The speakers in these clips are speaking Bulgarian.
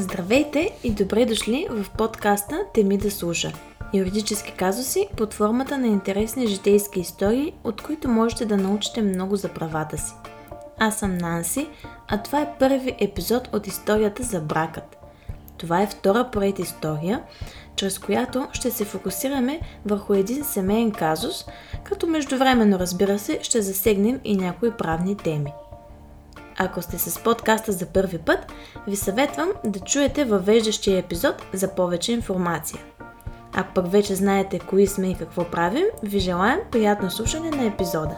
Здравейте и добре дошли в подкаста Теми да слуша. Юридически казуси под формата на интересни житейски истории, от които можете да научите много за правата си. Аз съм Нанси, а това е първи епизод от историята за бракът. Това е втора поред история, чрез която ще се фокусираме върху един семейен казус, като междувременно, разбира се, ще засегнем и някои правни теми. Ако сте с подкаста за първи път, ви съветвам да чуете въвеждащия епизод за повече информация. Ако пък вече знаете кои сме и какво правим, ви желаем приятно слушане на епизода.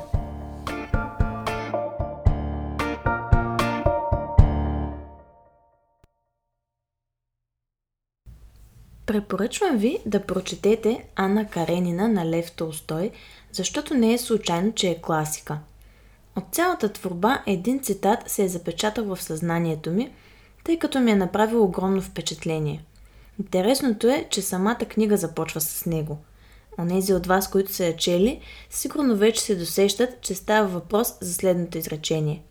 Препоръчвам ви да прочетете Анна Каренина на Лев Толстой, защото не е случайно, че е класика. От цялата творба един цитат се е запечатал в съзнанието ми, тъй като ми е направил огромно впечатление. Интересното е, че самата книга започва с него. Онези от вас, които са я чели, сигурно вече се досещат, че става въпрос за следното изречение.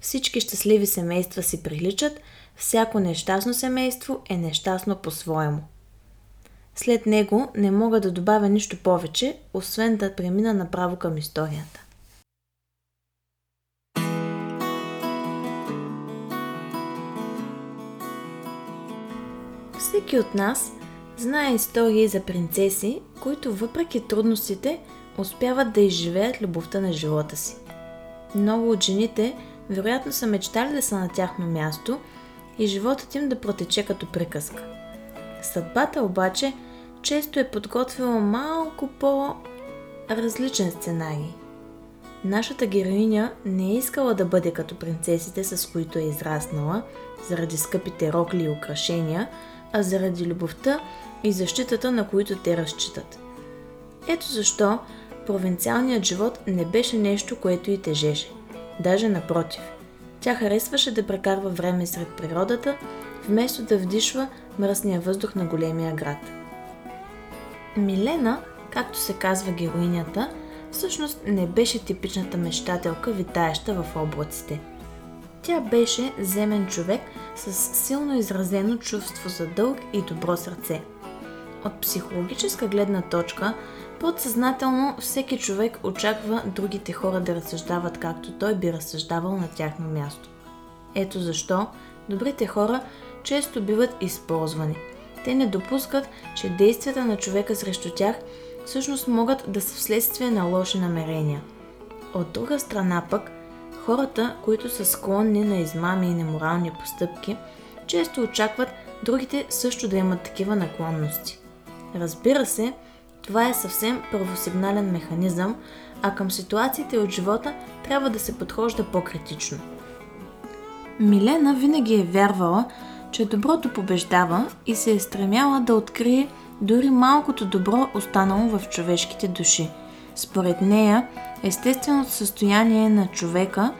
Всички щастливи семейства си приличат, всяко нещастно семейство е нещастно по-своему. След него не мога да добавя нищо повече, освен да премина направо към историята. Всеки от нас знае истории за принцеси, които въпреки трудностите успяват да изживеят любовта на живота си. Много от жените вероятно са мечтали да са на тяхно място и животът им да протече като приказка. Съдбата обаче често е подготвила малко по-различен сценарий. Нашата героиня не е искала да бъде като принцесите, с които е израснала, заради скъпите рокли и украшения, а заради любовта и защитата, на които те разчитат. Ето защо провинциалният живот не беше нещо, което и тежеше. Даже напротив. Тя харесваше да прекарва време сред природата, вместо да вдишва мръсния въздух на големия град. Милена, както се казва героинята, всъщност не беше типичната мечтателка, витаеща в облаците. Тя беше земен човек с силно изразено чувство за дълг и добро сърце. От психологическа гледна точка, подсъзнателно всеки човек очаква другите хора да разсъждават както той би разсъждавал на тяхно място. Ето защо добрите хора често биват използвани – те не допускат, че действията на човека срещу тях всъщност могат да са вследствие на лоши намерения. От друга страна пък, хората, които са склонни на измами и неморални постъпки, често очакват другите също да имат такива наклонности. Разбира се, това е съвсем първосигнален механизъм, а към ситуациите от живота трябва да се подхожда по-критично. Милена винаги е вярвала, че доброто побеждава и се е стремяла да открие дори малкото добро останало в човешките души. Според нея, естественото състояние на човека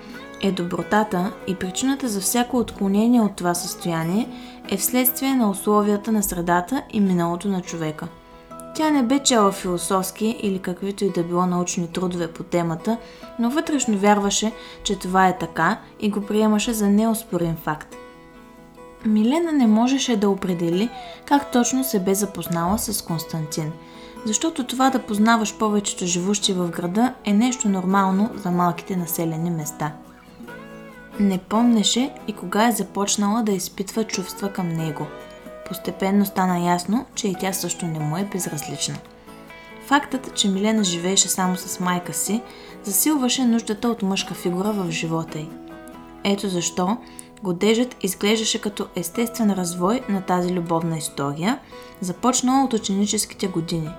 е добротата и причината за всяко отклонение от това състояние е вследствие на условията на средата и миналото на човека. Тя не бе чела философски или каквито и да било научни трудове по темата, но вътрешно вярваше, че това е така и го приемаше за неоспорим факт – Милена не можеше да определи как точно се бе запознала с Константин, защото това да познаваш повечето живущи в града е нещо нормално за малките населени места. Не помнеше и кога е започнала да изпитва чувства към него. Постепенно стана ясно, че и тя също не му е безразлична. Фактът, че Милена живееше само с майка си, засилваше нуждата от мъжка фигура в живота й. Ето защо Годежът изглеждаше като естествен развой на тази любовна история, започнала от ученическите години.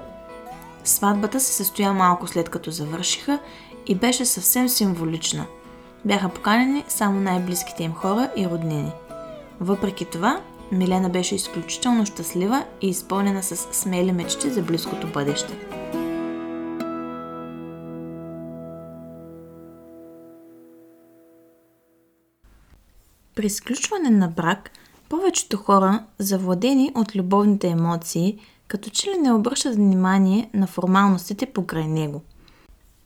Сватбата се състоя малко след като завършиха и беше съвсем символична. Бяха поканени само най-близките им хора и роднини. Въпреки това, Милена беше изключително щастлива и изпълнена с смели мечти за близкото бъдеще. При сключване на брак, повечето хора, завладени от любовните емоции, като че ли не обръщат внимание на формалностите покрай него.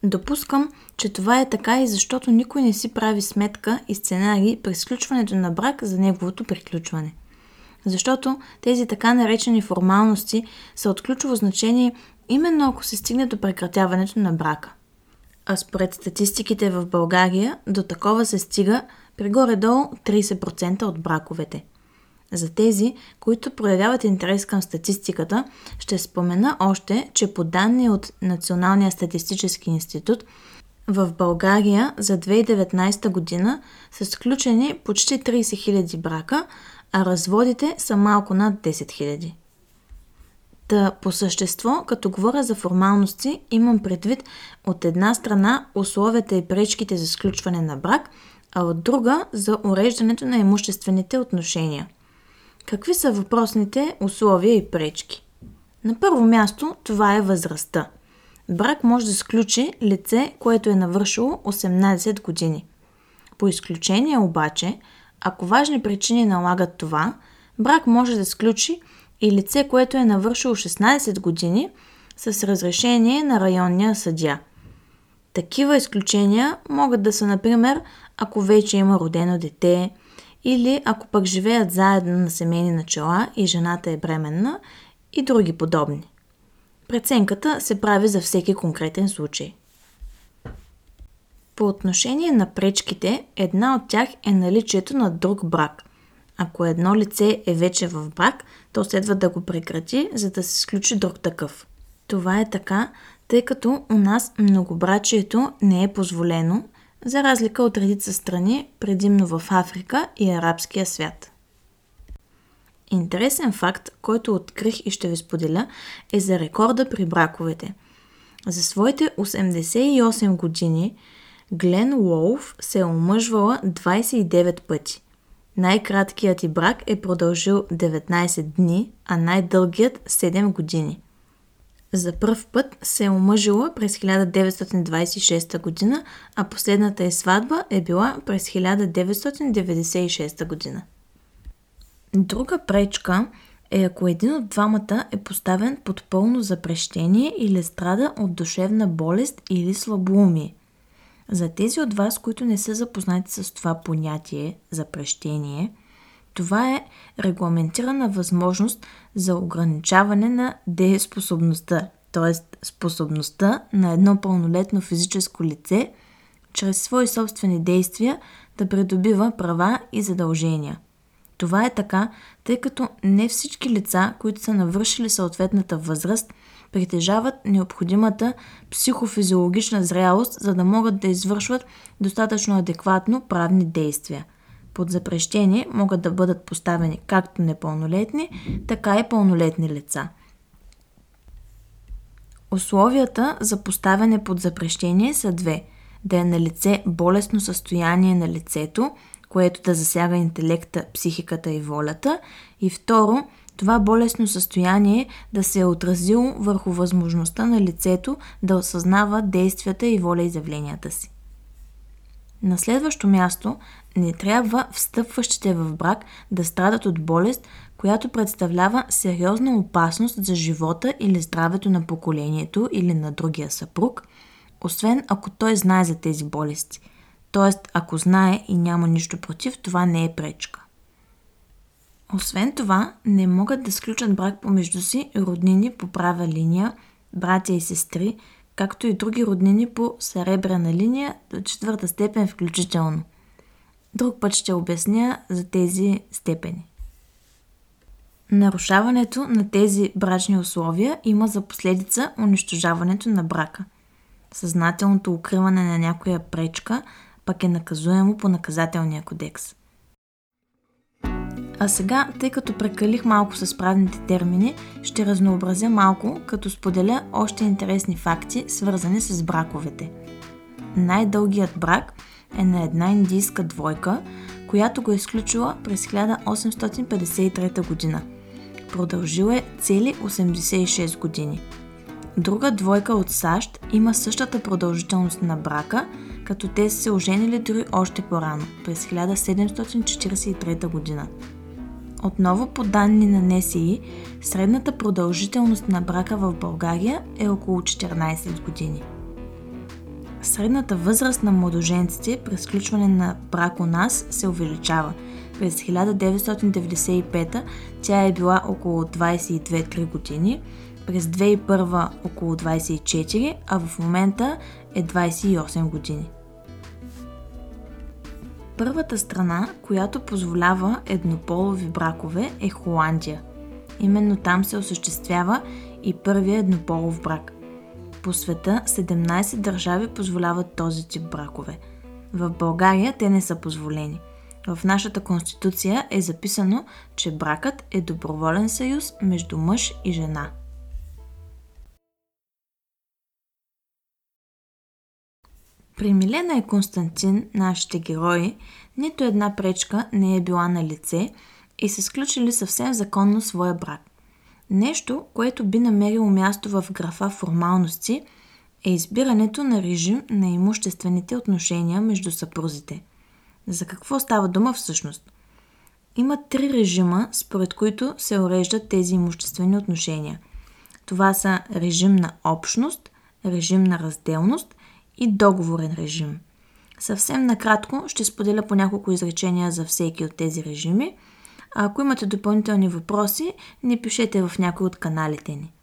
Допускам, че това е така и защото никой не си прави сметка и сценарий при сключването на брак за неговото приключване. Защото тези така наречени формалности са от ключово значение именно ако се стигне до прекратяването на брака. А според статистиките в България до такова се стига при горе-долу 30% от браковете. За тези, които проявяват интерес към статистиката, ще спомена още, че по данни от Националния статистически институт в България за 2019 година са сключени почти 30 000 брака, а разводите са малко над 10 000. Та по същество, като говоря за формалности, имам предвид от една страна условията и пречките за сключване на брак, а от друга за уреждането на имуществените отношения. Какви са въпросните условия и пречки? На първо място това е възрастта. Брак може да сключи лице, което е навършило 18 години. По изключение обаче, ако важни причини налагат това, брак може да сключи и лице, което е навършило 16 години с разрешение на районния съдя. Такива изключения могат да са, например, ако вече има родено дете, или ако пък живеят заедно на семейни начала и жената е бременна и други подобни. Преценката се прави за всеки конкретен случай. По отношение на пречките, една от тях е наличието на друг брак. Ако едно лице е вече в брак, то следва да го прекрати, за да се сключи друг такъв. Това е така, тъй като у нас многобрачието не е позволено, за разлика от редица страни, предимно в Африка и арабския свят. Интересен факт, който открих и ще ви споделя, е за рекорда при браковете. За своите 88 години Глен Уолф се е омъжвала 29 пъти. Най-краткият и брак е продължил 19 дни, а най-дългият 7 години. За първ път се е омъжила през 1926 година, а последната е сватба е била през 1996 година. Друга пречка е ако един от двамата е поставен под пълно запрещение или страда от душевна болест или слабоумие. За тези от вас, които не са запознати с това понятие запрещение, това е регламентирана възможност за ограничаване на дееспособността, т.е. способността на едно пълнолетно физическо лице чрез свои собствени действия да придобива права и задължения – това е така, тъй като не всички лица, които са навършили съответната възраст, притежават необходимата психофизиологична зрялост, за да могат да извършват достатъчно адекватно правни действия. Под запрещение могат да бъдат поставени както непълнолетни, така и пълнолетни лица. Условията за поставяне под запрещение са две – да е на лице болестно състояние на лицето – което да засяга интелекта, психиката и волята. И второ, това болестно състояние да се е отразило върху възможността на лицето да осъзнава действията и волеизявленията си. На следващо място, не трябва встъпващите в брак да страдат от болест, която представлява сериозна опасност за живота или здравето на поколението или на другия съпруг, освен ако той знае за тези болести – Тоест, ако знае и няма нищо против, това не е пречка. Освен това, не могат да сключат брак помежду си роднини по права линия, братя и сестри, както и други роднини по съребрена линия до четвърта степен включително. Друг път ще обясня за тези степени. Нарушаването на тези брачни условия има за последица унищожаването на брака. Съзнателното укриване на някоя пречка пък е наказуемо по наказателния кодекс. А сега, тъй като прекалих малко с правните термини, ще разнообразя малко, като споделя още интересни факти, свързани с браковете. Най-дългият брак е на една индийска двойка, която го е изключила през 1853 година. Продължил е цели 86 години. Друга двойка от САЩ има същата продължителност на брака – като те са се оженили дори още по-рано, през 1743 година. Отново по данни на НСИ, средната продължителност на брака в България е около 14 години. Средната възраст на младоженците при сключване на брак у нас се увеличава. През 1995 тя е била около 22-3 години, през 2001 около 24, а в момента е 28 години. Първата страна, която позволява еднополови бракове е Холандия. Именно там се осъществява и първия еднополов брак. По света 17 държави позволяват този тип бракове. В България те не са позволени. В нашата конституция е записано, че бракът е доброволен съюз между мъж и жена. При Милена и Константин, нашите герои, нито една пречка не е била на лице и са сключили съвсем законно своя брак. Нещо, което би намерило място в графа формалности, е избирането на режим на имуществените отношения между съпрузите. За какво става дума всъщност? Има три режима, според които се уреждат тези имуществени отношения. Това са режим на общност, режим на разделност и договорен режим. Съвсем накратко ще споделя по няколко изречения за всеки от тези режими. А ако имате допълнителни въпроси, не пишете в някой от каналите ни.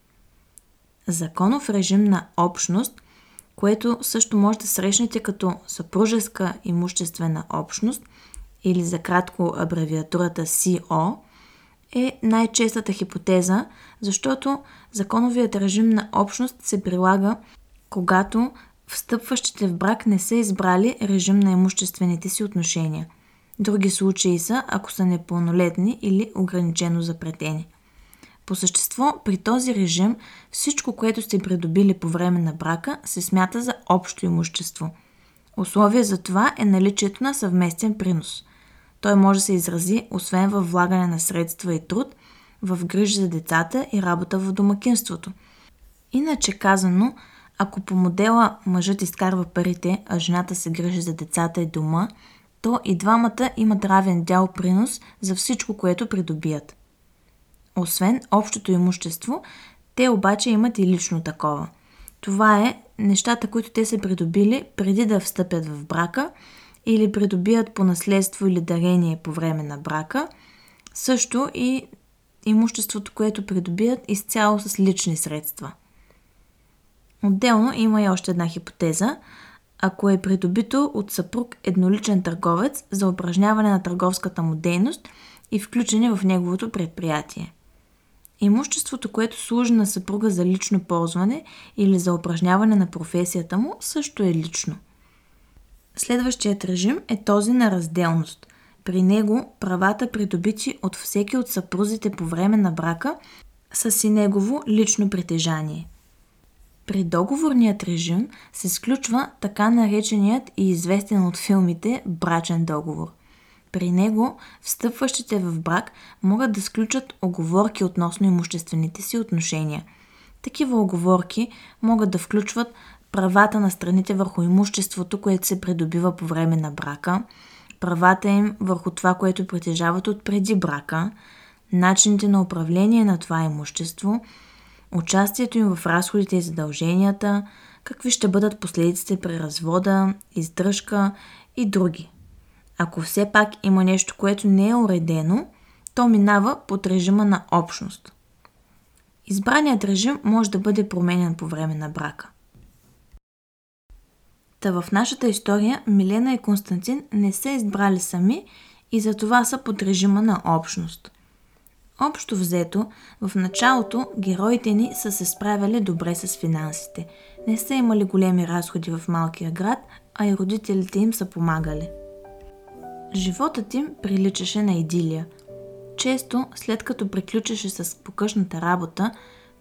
Законов режим на общност, което също може да срещнете като съпружеска имуществена общност или за кратко абревиатурата CO, е най-честата хипотеза, защото законовият режим на общност се прилага, когато встъпващите в брак не са избрали режим на имуществените си отношения. Други случаи са, ако са непълнолетни или ограничено запретени. По същество, при този режим всичко, което сте придобили по време на брака, се смята за общо имущество. Условие за това е наличието на съвместен принос. Той може да се изрази освен във влагане на средства и труд, в грижи за децата и работа в домакинството. Иначе казано, ако по модела мъжът изкарва парите, а жената се грижи за децата и дома, то и двамата имат равен дял принос за всичко, което придобият. Освен общото имущество, те обаче имат и лично такова. Това е нещата, които те са придобили преди да встъпят в брака или придобият по наследство или дарение по време на брака, също и имуществото, което придобият изцяло с лични средства – Отделно има и още една хипотеза. Ако е придобито от съпруг едноличен търговец за упражняване на търговската му дейност и включени в неговото предприятие. Имуществото, което служи на съпруга за лично ползване или за упражняване на професията му, също е лично. Следващият режим е този на разделност. При него правата, придобити от всеки от съпрузите по време на брака, са си негово лично притежание – при договорният режим се сключва така нареченият и известен от филмите брачен договор. При него встъпващите в брак могат да сключат оговорки относно имуществените си отношения. Такива оговорки могат да включват правата на страните върху имуществото, което се придобива по време на брака, правата им върху това, което притежават от преди брака, начините на управление на това имущество – участието им в разходите и задълженията, какви ще бъдат последиците при развода, издръжка и други. Ако все пак има нещо, което не е уредено, то минава под режима на общност. Избраният режим може да бъде променен по време на брака. Та в нашата история Милена и Константин не са избрали сами и затова са под режима на общност. Общо взето, в началото героите ни са се справяли добре с финансите. Не са имали големи разходи в малкия град, а и родителите им са помагали. Животът им приличаше на идилия. Често, след като приключеше с покъшната работа,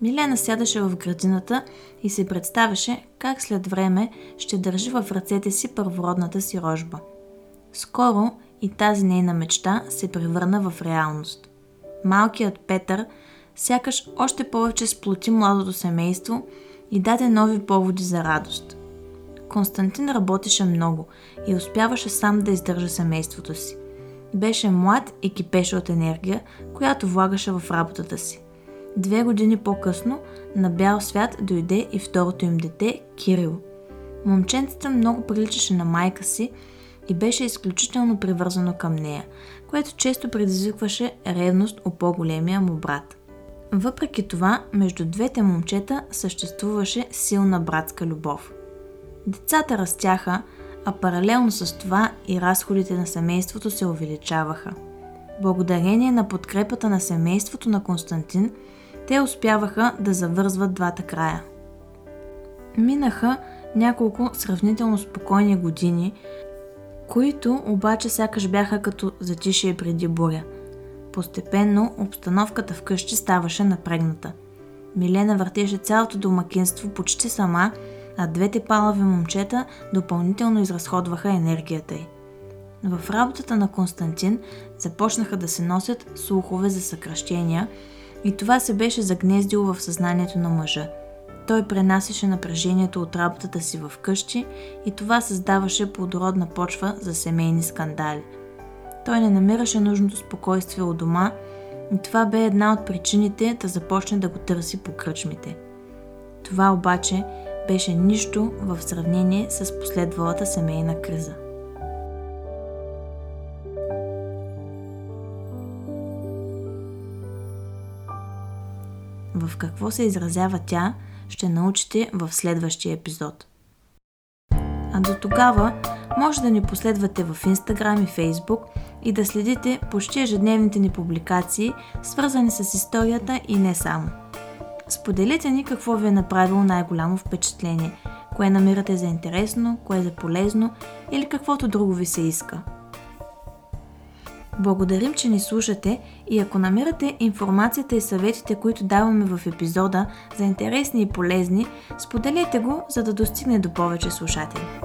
Милена сядаше в градината и се представяше как след време ще държи в ръцете си първородната си рожба. Скоро и тази нейна мечта се превърна в реалност – малкият Петър сякаш още повече сплоти младото семейство и даде нови поводи за радост. Константин работеше много и успяваше сам да издържа семейството си. Беше млад и кипеше от енергия, която влагаше в работата си. Две години по-късно на бял свят дойде и второто им дете, Кирил. Момченцата много приличаше на майка си, и беше изключително привързано към нея, което често предизвикваше ревност у по-големия му брат. Въпреки това, между двете момчета съществуваше силна братска любов. Децата растяха, а паралелно с това и разходите на семейството се увеличаваха. Благодарение на подкрепата на семейството на Константин, те успяваха да завързват двата края. Минаха няколко сравнително спокойни години, които обаче сякаш бяха като затишие преди буря. Постепенно обстановката вкъщи ставаше напрегната. Милена въртеше цялото домакинство почти сама, а двете палави момчета допълнително изразходваха енергията й. В работата на Константин започнаха да се носят слухове за съкръщения и това се беше загнездило в съзнанието на мъжа – той пренасяше напрежението от работата си в къщи и това създаваше плодородна почва за семейни скандали. Той не намираше нужното спокойствие у дома и това бе една от причините да започне да го търси по кръчмите. Това обаче беше нищо в сравнение с последвалата семейна криза. В какво се изразява тя – ще научите в следващия епизод. А до тогава може да ни последвате в Instagram и Facebook и да следите почти ежедневните ни публикации, свързани с историята и не само. Споделете ни какво ви е направило най-голямо впечатление, кое намирате за интересно, кое за полезно или каквото друго ви се иска – Благодарим, че ни слушате и ако намирате информацията и съветите, които даваме в епизода за интересни и полезни, споделете го, за да достигне до повече слушатели.